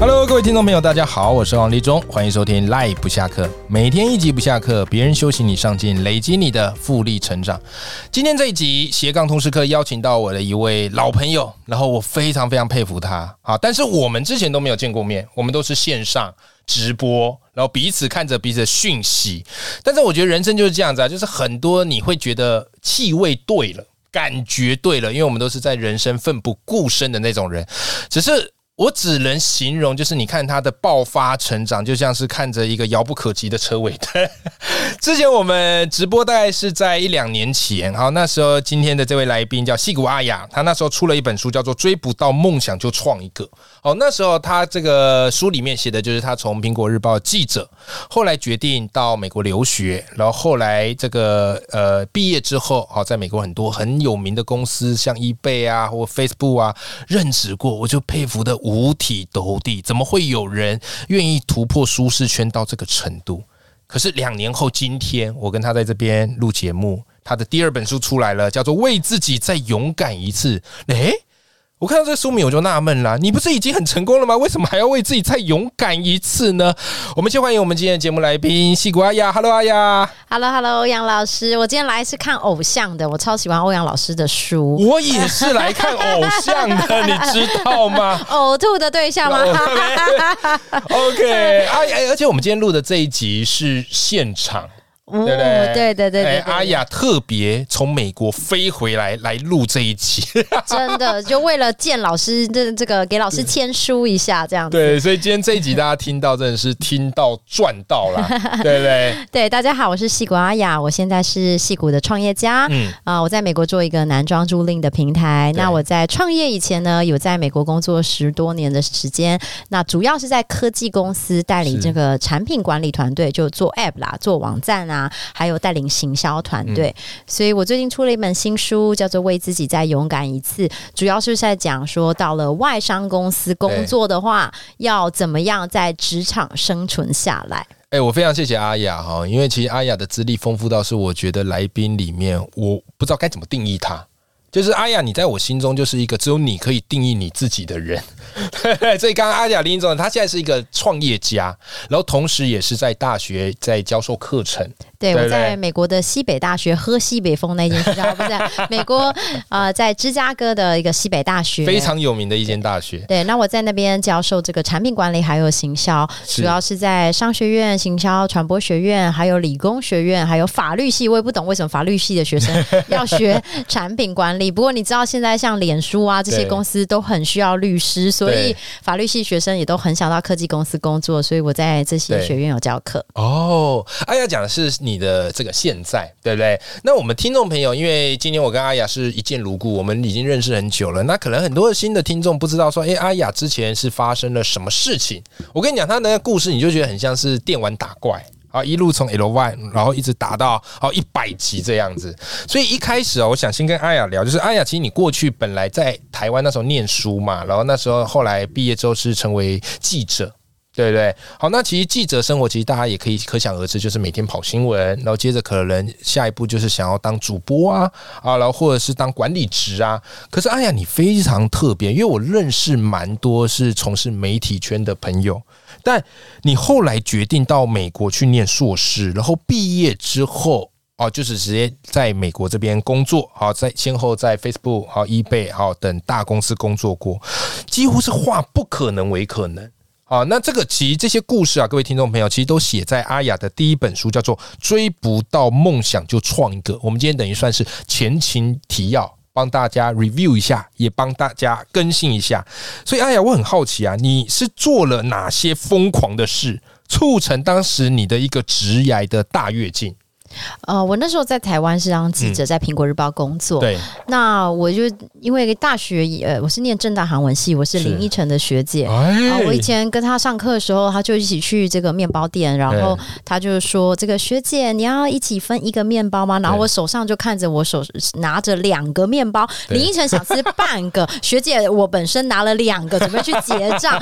Hello，各位听众朋友，大家好，我是王立中，欢迎收听 Live 不下课，每天一集不下课，别人休息你上进，累积你的复利成长。今天这一集斜杠通识课邀请到我的一位老朋友，然后我非常非常佩服他啊，但是我们之前都没有见过面，我们都是线上直播，然后彼此看着彼此的讯息。但是我觉得人生就是这样子啊，就是很多你会觉得气味对了，感觉对了，因为我们都是在人生奋不顾身的那种人，只是。我只能形容，就是你看他的爆发成长，就像是看着一个遥不可及的车尾灯。之前我们直播大概是在一两年前，好，那时候今天的这位来宾叫西谷阿雅，他那时候出了一本书，叫做《追不到梦想就创一个》。哦，那时候他这个书里面写的就是他从苹果日报记者，后来决定到美国留学，然后后来这个呃毕业之后，好，在美国很多很有名的公司，像 eBay 啊或 Facebook 啊任职过，我就佩服的。五体投地，怎么会有人愿意突破舒适圈到这个程度？可是两年后，今天我跟他在这边录节目，他的第二本书出来了，叫做《为自己再勇敢一次》。诶。我看到这个书名，我就纳闷了。你不是已经很成功了吗？为什么还要为自己再勇敢一次呢？我们先欢迎我们今天的节目来宾，戏骨阿雅。Hello，阿雅。Hello，Hello，欧阳老师。我今天来是看偶像的，我超喜欢欧阳老师的书。我也是来看偶像的，你知道吗？呕吐的对象吗？OK，阿而且我们今天录的这一集是现场。对对对对对，阿雅特别从美国飞回来来录这一集，真的就为了见老师这这个给老师签书一下这样子。对，所以今天这一集大家听到真的是听到赚到了，对不对？对，大家好，我是戏骨阿雅，我现在是戏骨的创业家。嗯啊，我在美国做一个男装租赁的平台。那我在创业以前呢，有在美国工作十多年的时间，那主要是在科技公司带领这个产品管理团队，就做 App 啦，做网站啊。还有带领行销团队，所以我最近出了一本新书，叫做《为自己再勇敢一次》，主要是在讲说，到了外商公司工作的话，要怎么样在职场生存下来。哎，我非常谢谢阿雅哈，因为其实阿雅的资历丰富到是我觉得来宾里面，我不知道该怎么定义他。就是阿雅，你在我心中就是一个只有你可以定义你自己的人。所以刚刚阿雅林总，他现在是一个创业家，然后同时也是在大学在教授课程。对，我在美国的西北大学喝西北风那间学校，不是美国啊，在芝加哥的一个西北大学，非常有名的一间大学。对，那我在那边教授这个产品管理还有行销，主要是在商学院、行销传播学院，还有理工学院，还有法律系。我也不懂为什么法律系的学生 要学产品管理。不过你知道，现在像脸书啊这些公司都很需要律师，所以法律系学生也都很想到科技公司工作。所以我在这些学院有教课。哦，哎呀讲的是你。你的这个现在对不对？那我们听众朋友，因为今天我跟阿雅是一见如故，我们已经认识很久了。那可能很多新的听众不知道说，哎，阿雅之前是发生了什么事情？我跟你讲，他的故事你就觉得很像是电玩打怪啊，一路从 L one，然后一直打到哦一百级这样子。所以一开始啊，我想先跟阿雅聊，就是阿雅，其实你过去本来在台湾那时候念书嘛，然后那时候后来毕业之后是成为记者。对对，好，那其实记者生活其实大家也可以可想而知，就是每天跑新闻，然后接着可能下一步就是想要当主播啊啊，然后或者是当管理职啊。可是哎呀，你非常特别，因为我认识蛮多是从事媒体圈的朋友，但你后来决定到美国去念硕士，然后毕业之后哦，就是直接在美国这边工作，好，在先后在 Facebook 好、eBay 好等大公司工作过，几乎是化不可能为可能。啊，那这个其实这些故事啊，各位听众朋友，其实都写在阿雅的第一本书，叫做《追不到梦想就创一个》。我们今天等于算是前情提要，帮大家 review 一下，也帮大家更新一下。所以阿雅，我很好奇啊，你是做了哪些疯狂的事，促成当时你的一个职涯的大跃进？呃，我那时候在台湾是当记者，在苹果日报工作。对，那我就因为大学，呃，我是念正大韩文系，我是林依晨的学姐。啊，我以前跟她上课的时候，她就一起去这个面包店，然后她就说：“这个学姐，你要一起分一个面包吗？”然后我手上就看着我手拿着两个面包，林依晨想吃半个，学姐我本身拿了两个，准备去结账。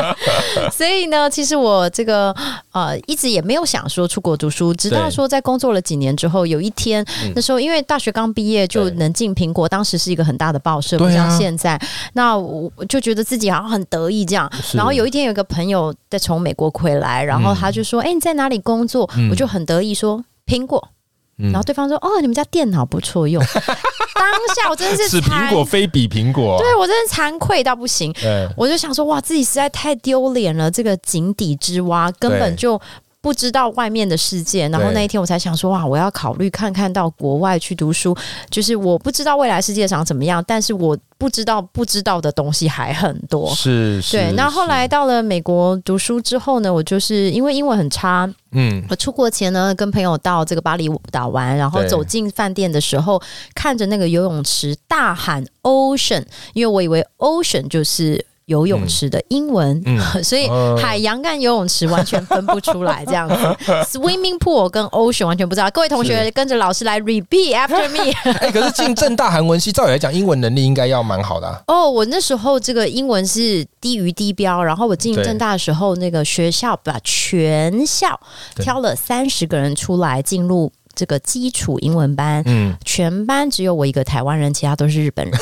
所以呢，其实我这个呃，一直也没有想说出国读书，直到说在。工作了几年之后，有一天那时候，因为大学刚毕业就能进苹果，当时是一个很大的报社，不像现在。那我就觉得自己好像很得意这样。然后有一天，有个朋友在从美国回来，然后他就说：“哎，你在哪里工作？”我就很得意说：“苹果。”然后对方说：“哦，你们家电脑不错用。” 当下我真的是是苹果非比苹果，对我真的惭愧到不行。我就想说：“哇，自己实在太丢脸了，这个井底之蛙根本就。”不知道外面的世界，然后那一天我才想说哇，我要考虑看看到国外去读书。就是我不知道未来世界长怎么样，但是我不知道不知道的东西还很多。是，对。那后来到了美国读书之后呢，我就是因为英文很差，嗯，我出国前呢跟朋友到这个巴厘岛玩，然后走进饭店的时候，看着那个游泳池，大喊 Ocean，因为我以为 Ocean 就是。游泳池的英文，所以海洋跟游泳池完全分不出来，这样子。Swimming pool 跟 ocean 完全不知道。各位同学跟着老师来 repeat after me。哎，可是进正大韩文系，照理来讲，英文能力应该要蛮好的。哦，我那时候这个英文是低于低标，然后我进正大的时候，那个学校把全校挑了三十个人出来进入。这个基础英文班，嗯，全班只有我一个台湾人，其他都是日本人。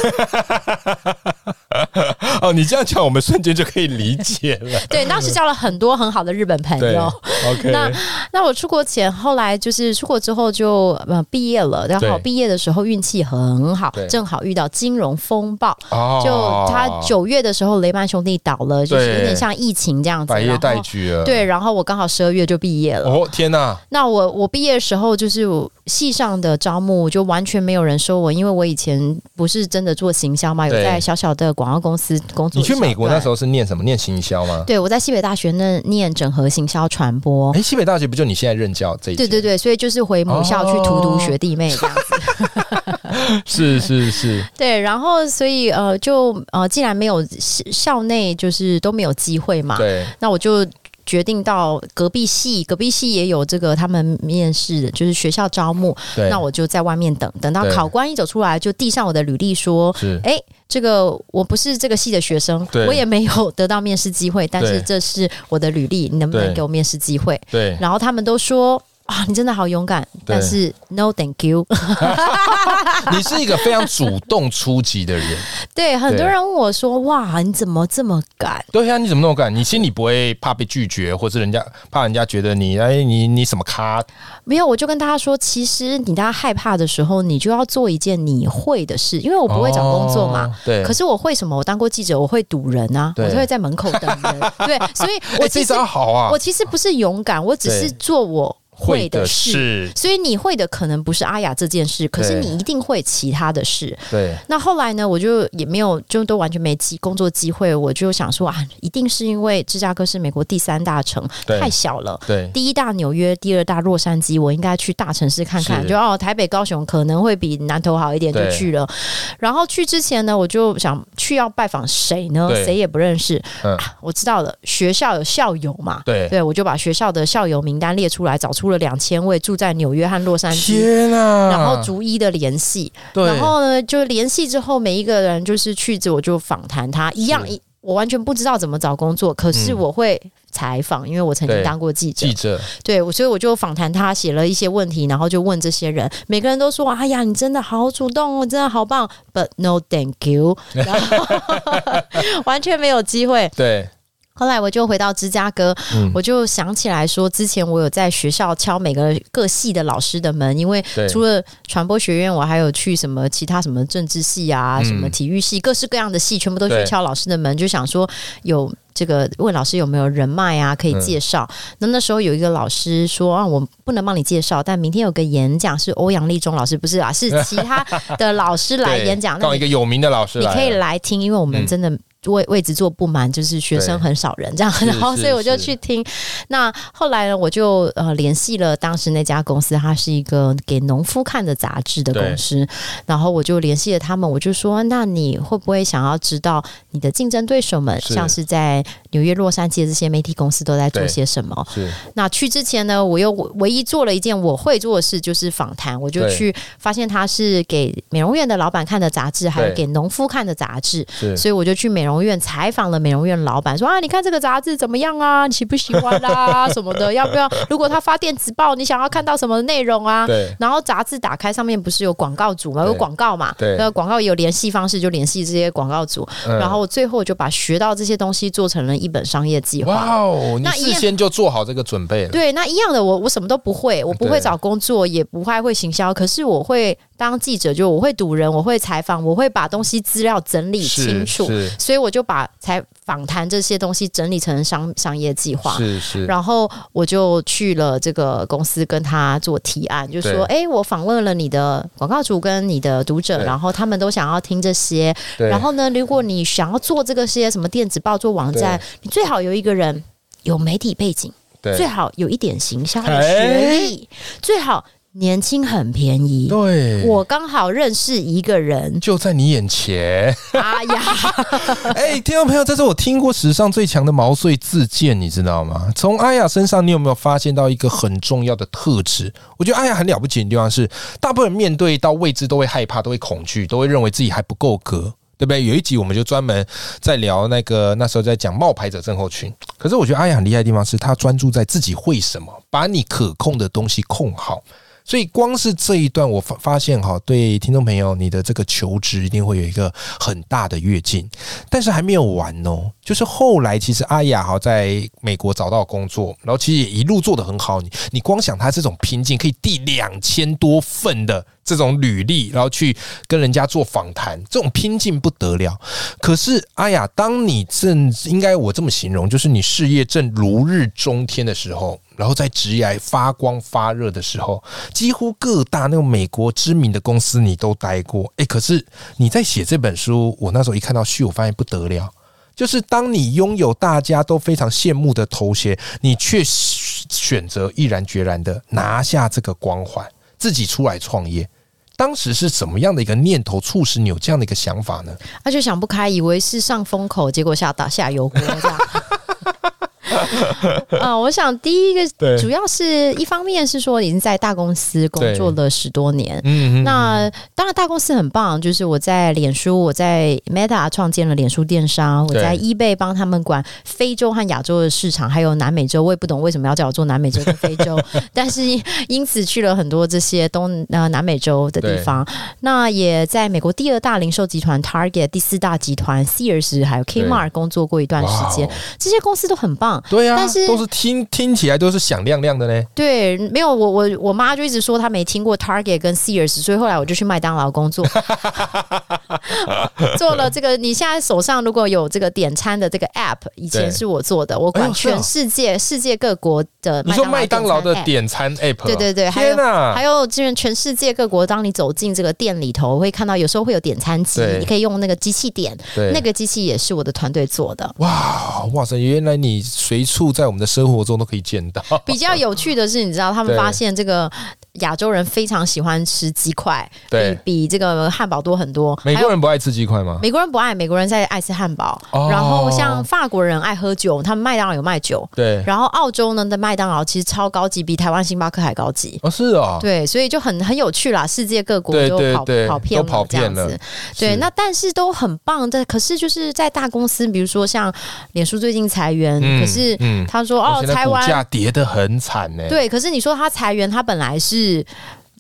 哦，你这样讲，我们瞬间就可以理解了。对，当时交了很多很好的日本朋友。OK，那那我出国前，后来就是出国之后就呃毕业了，然后毕业的时候运气很好，正好遇到金融风暴。哦，就他九月的时候，雷曼兄弟倒了，就是有点像疫情这样子，百业待举了。对，然后我刚好十二月就毕业了。哦，天哪！那我我毕业的时候就是。系上的招募就完全没有人收我，因为我以前不是真的做行销嘛，有在小小的广告公司工作。你去美国那时候是念什么？念行销吗？对，我在西北大学那念整合行销传播。哎，西北大学不就你现在任教这一？对对对，所以就是回母校去荼毒学弟妹这样子。是是是。对，然后所以呃，就呃，既然没有校内就是都没有机会嘛，对，那我就。决定到隔壁系，隔壁系也有这个他们面试，就是学校招募。那我就在外面等，等到考官一走出来，就递上我的履历，说：“哎，这个我不是这个系的学生，我也没有得到面试机会，但是这是我的履历，你能不能给我面试机会？”对，然后他们都说。啊，你真的好勇敢！但是 no thank you。你是一个非常主动出击的人。对，很多人问我说：“哇，你怎么这么敢？”对呀，你怎么那么敢？你心里不会怕被拒绝，或是人家怕人家觉得你哎，你你什么咖？没有，我就跟大家说，其实你大家害怕的时候，你就要做一件你会的事。因为我不会找工作嘛，对。可是我会什么？我当过记者，我会堵人啊，我就会在门口等人。对，所以我 这招好啊。我其实不是勇敢，我只是做我。会的事，所以你会的可能不是阿雅这件事，可是你一定会其他的事。对，那后来呢？我就也没有，就都完全没机工作机会。我就想说啊，一定是因为芝加哥是美国第三大城，太小了。对，第一大纽约，第二大洛杉矶，我应该去大城市看看。就哦，台北、高雄可能会比南投好一点，就去了。然后去之前呢，我就想去要拜访谁呢？谁也不认识。嗯，我知道了，学校有校友嘛？对，对我就把学校的校友名单列出来，找出。了两千位住在纽约和洛杉矶，天啊！然后逐一的联系，然后呢，就联系之后，每一个人就是去之，我就访谈他一样，我完全不知道怎么找工作，可是我会采访，因为我曾经当过记者，记者对，所以我就访谈他，写了一些问题，然后就问这些人，每个人都说：“哎呀，你真的好主动哦，真的好棒。” But no, thank you，然后 完全没有机会。对。后来我就回到芝加哥，我就想起来说，之前我有在学校敲每个各系的老师的门，因为除了传播学院，我还有去什么其他什么政治系啊，什么体育系，各式各样的系，全部都去敲老师的门，就想说有这个问老师有没有人脉啊，可以介绍。那那时候有一个老师说啊，我不能帮你介绍，但明天有个演讲是欧阳立中老师，不是啊，是其他的老师来 演讲，那一个有名的老师，你可以来听，因为我们真的。位位置坐不满，就是学生很少人这样，然后所以我就去听。那后来呢，我就呃联系了当时那家公司，它是一个给农夫看的杂志的公司，然后我就联系了他们，我就说，那你会不会想要知道你的竞争对手们，像是在纽约、洛杉矶的这些媒体公司都在做些什么？是。那去之前呢，我又唯一做了一件我会做的事，就是访谈。我就去发现他是给美容院的老板看的杂志，还有给农夫看的杂志，所以我就去美容院采访了美容院老板，说啊，你看这个杂志怎么样啊？你喜不喜欢啦？什么的？要不要？如果他发电子报，你想要看到什么内容啊？对。然后杂志打开，上面不是有广告组吗？有广告嘛？对。那广告也有联系方式，就联系这些广告组。然后最后就把学到这些东西做成了一本商业计划。哇哦！你事先就做好这个准备了。对，那一样的，我我什么都不会，我不会找工作，也不太会行销，可是我会。当记者就我会堵人，我会采访，我会把东西资料整理清楚，所以我就把采访谈这些东西整理成商商业计划。是是，然后我就去了这个公司跟他做提案，就说：哎，我访问了你的广告主跟你的读者，然后他们都想要听这些。然后呢，如果你想要做这个些什么电子报、做网站，你最好有一个人有媒体背景，最好有一点行销的学历，最好。年轻很便宜，对我刚好认识一个人，就在你眼前。哎呀，哎，听众朋友，这是我听过史上最强的毛遂自荐，你知道吗？从阿雅身上，你有没有发现到一个很重要的特质？我觉得阿雅很了不起的地方是，大部分人面对到未知都会害怕，都会恐惧，都会认为自己还不够格，对不对？有一集我们就专门在聊那个那时候在讲冒牌者症候群。可是我觉得阿雅很厉害的地方是，他专注在自己会什么，把你可控的东西控好。所以光是这一段，我发发现哈，对听众朋友，你的这个求职一定会有一个很大的跃进，但是还没有完哦。就是后来其实阿雅哈在美国找到工作，然后其实也一路做得很好。你你光想他这种拼劲，可以递两千多份的这种履历，然后去跟人家做访谈，这种拼劲不得了。可是阿雅，当你正应该我这么形容，就是你事业正如日中天的时候。然后在职业发光发热的时候，几乎各大那种美国知名的公司你都待过。哎，可是你在写这本书，我那时候一看到序，我发现不得了，就是当你拥有大家都非常羡慕的头衔，你却选择毅然决然的拿下这个光环，自己出来创业。当时是怎么样的一个念头促使你有这样的一个想法呢？他就想不开，以为是上风口，结果下打下油锅这样。啊，我想第一个主要是一方面是说已经在大公司工作了十多年，嗯，那当然大公司很棒，就是我在脸书，我在 Meta 创建了脸书电商，我在 eBay 帮他们管非洲和亚洲的市场，还有南美洲，我也不懂为什么要叫我做南美洲跟非洲，但是因此去了很多这些东呃南美洲的地方，那也在美国第二大零售集团 Target 第四大集团 Sears 还有 Kmart 工作过一段时间，这些公司都很棒。对啊，但是都是听听起来都是响亮亮的呢。对，没有我我我妈就一直说她没听过 Target 跟 Sears，所以后来我就去麦当劳工作，做了这个。你现在手上如果有这个点餐的这个 App，以前是我做的，我管全世界世界各国的。你说麦当劳的点餐 App？对对对，天哪！还有这边全世界各国，当你走进这个店里头，会看到有时候会有点餐机，你可以用那个机器点，那个机器也是我的团队做的。哇哇塞！原来你随随处在我们的生活中都可以见到。比较有趣的是，你知道他们发现这个亚洲人非常喜欢吃鸡块，对比这个汉堡多很多。美国人不爱吃鸡块吗？美国人不爱，美国人在爱吃汉堡。然后像法国人爱喝酒，他们麦当劳有卖酒。对。然后澳洲呢的麦当劳其实超高级，比台湾星巴克还高级。哦，是啊。对，所以就很很有趣啦，世界各国都跑跑遍了这样子。对，那但是都很棒的。可是就是在大公司，比如说像脸书最近裁员，可是。嗯，他说哦，台湾价跌得很惨呢。对，可是你说他裁员，他本来是。是。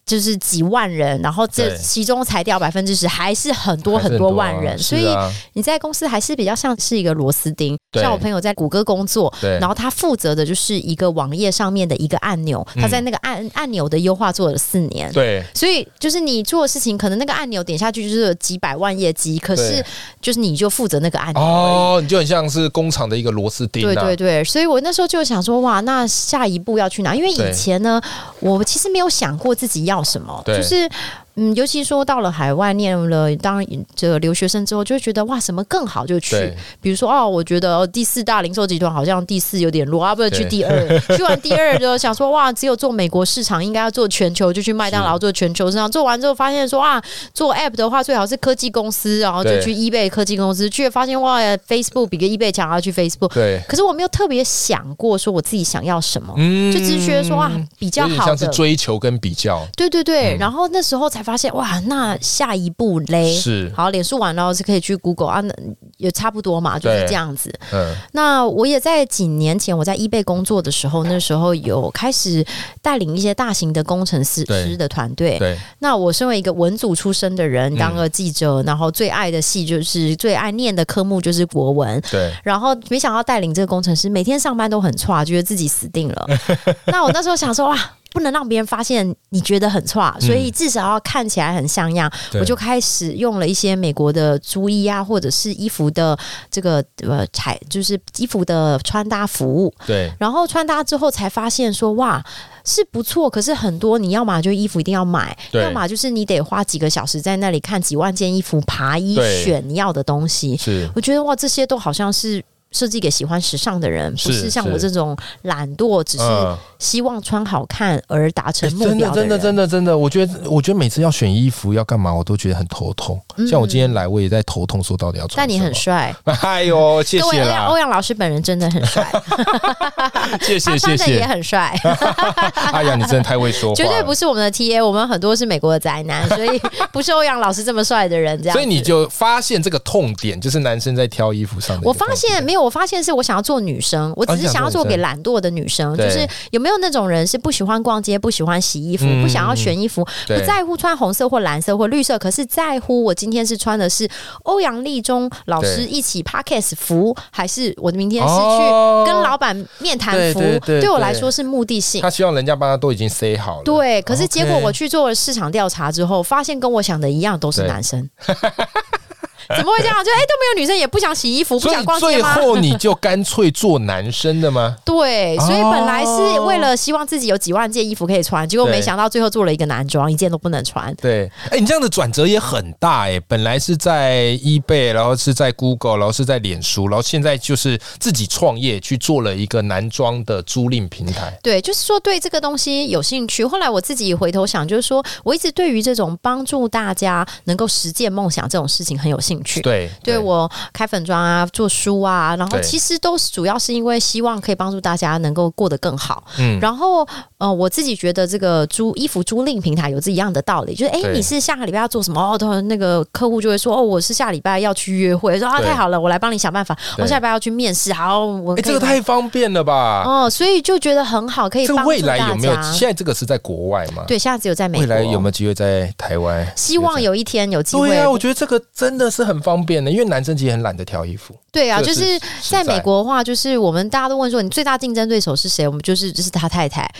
就是几万人，然后这其中裁掉百分之十，还是很多很多万人，所以你在公司还是比较像是一个螺丝钉。像我朋友在谷歌工作，然后他负责的就是一个网页上面的一个按钮，他在那个按按钮的优化做了四年。对，所以就是你做的事情，可能那个按钮点下去就是几百万业绩，可是就是你就负责那个按钮哦，你就很像是工厂的一个螺丝钉。对对对，所以我那时候就想说，哇，那下一步要去哪？因为以前呢，我其实没有想过自己要。什么？就是嗯，尤其说到了海外念了当这个留学生之后，就会觉得哇，什么更好就去。比如说哦，我觉得第四大零售集团好像第四有点弱，啊，不如去第二。去完第二就想说哇，只有做美国市场，应该要做全球，就去麦当劳做全球市场。做完之后发现说啊，做 App 的话最好是科技公司，然后就去 eBay 科技公司。去发现哇，Facebook 比个 eBay 强，要去 Facebook。对。可是我没有特别想过说我自己想要什么，就只是觉得说啊，比较好的，像是追求跟比较。对对对。然后那时候才发现哇，那下一步嘞，是好，脸书完了是可以去 Google 啊，那也差不多嘛，就是这样子。嗯。那我也在几年前我在 eBay 工作的时候，那时候有开始带领一些大型的工程师师的团队。对。那我身为一个文组出身的人，当个记者，然后最爱的戏就是最爱念的科目就是国文。对。然后没想到带领这个工程师，每天上班都很差，觉得自己死定了。那我那时候想说哇。不能让别人发现你觉得很差，所以至少要看起来很像样。我就开始用了一些美国的珠衣啊，或者是衣服的这个呃彩，就是衣服的穿搭服务。对，然后穿搭之后才发现说哇是不错，可是很多你要嘛就衣服一定要买，要么就是你得花几个小时在那里看几万件衣服，爬衣选你要的东西。是，我觉得哇这些都好像是。设计给喜欢时尚的人，不是像我这种懒惰，只是希望穿好看而达成目标的真的，真的，真的，真的，我觉得，我觉得每次要选衣服要干嘛，我都觉得很头痛。像我今天来，我也在头痛，说到底要穿。但你很帅，哎呦，谢谢啦！欧阳老师本人真的很帅，谢谢谢谢，也很帅。哎呀，你真的太会说话，绝对不是我们的 T A，我们很多是美国的宅男，所以不是欧阳老师这么帅的人。这样，所以你就发现这个痛点，就是男生在挑衣服上。我发现没有。我发现是我想要做女生，我只是想要做给懒惰的女生。就是有没有那种人是不喜欢逛街、不喜欢洗衣服、不想要选衣服、不在乎穿红色或蓝色或绿色，可是在乎我今天是穿的是欧阳立中老师一起 Parkes 服，还是我明天是去跟老板面谈服？对我来说是目的性。他希望人家帮他都已经塞好了。对，可是结果我去做了市场调查之后，发现跟我想的一样，都是男生。怎么会这样？就哎，都没有女生也不想洗衣服，不想逛街吗？最后你就干脆做男生的吗？对，所以本来是为了希望自己有几万件衣服可以穿，结果没想到最后做了一个男装，一件都不能穿。对，哎，你这样的转折也很大哎。本来是在 eBay，然后是在 Google，然后是在脸书，然后现在就是自己创业去做了一个男装的租赁平台。对，就是说对这个东西有兴趣。后来我自己回头想，就是说我一直对于这种帮助大家能够实现梦想这种事情很有兴趣。对，对我开粉妆啊，做书啊，然后其实都是主要是因为希望可以帮助大家能够过得更好。嗯，然后呃，我自己觉得这个租衣服租赁平台有这一样的道理，就是哎，你是下个礼拜要做什么？哦，那个客户就会说哦，我是下礼拜要去约会，说啊，太好了，我来帮你想办法。我下礼拜要去面试，好，我哎，这个太方便了吧？哦，所以就觉得很好，可以。这未来有没有？现在这个是在国外吗？对，现在只有在美国。未来有没有机会在台湾？希望有一天有机会。对啊，我觉得这个真的是很方便的，因为男生其实很懒得挑衣服。对啊，就是在美国的话，就是我们大家都问说，你最大竞争对手是谁？我们就是就是他太太。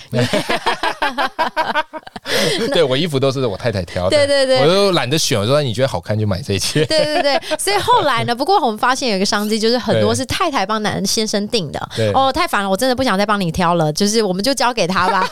对我衣服都是我太太挑的，对对对，我都懒得选。我说你觉得好看就买这一件。对对对，所以后来呢？不过我们发现有一个商机，就是很多是太太帮男先生订的。哦，太烦了，我真的不想再帮你挑了，就是我们就交给他吧。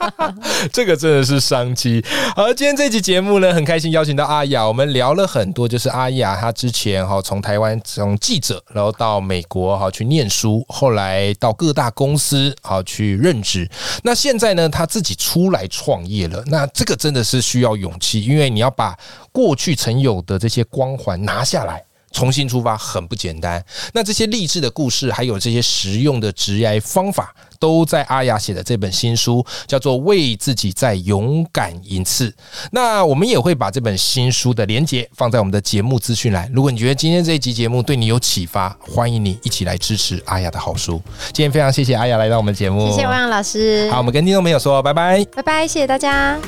这个真的是商机。好，今天这期节目呢，很开心邀请到阿雅，我们聊了很多，就是阿雅她之前哈从台湾从记者，然后到美国哈去念书，后来到各大公司好去任职，那现在呢，她自己出来创业。那这个真的是需要勇气，因为你要把过去曾有的这些光环拿下来，重新出发，很不简单。那这些励志的故事，还有这些实用的职业方法。都在阿雅写的这本新书，叫做《为自己再勇敢一次》。那我们也会把这本新书的连接放在我们的节目资讯栏。如果你觉得今天这一集节目对你有启发，欢迎你一起来支持阿雅的好书。今天非常谢谢阿雅来到我们节目，谢谢汪洋老师。好，我们跟听众朋友说拜拜，拜拜，谢谢大家。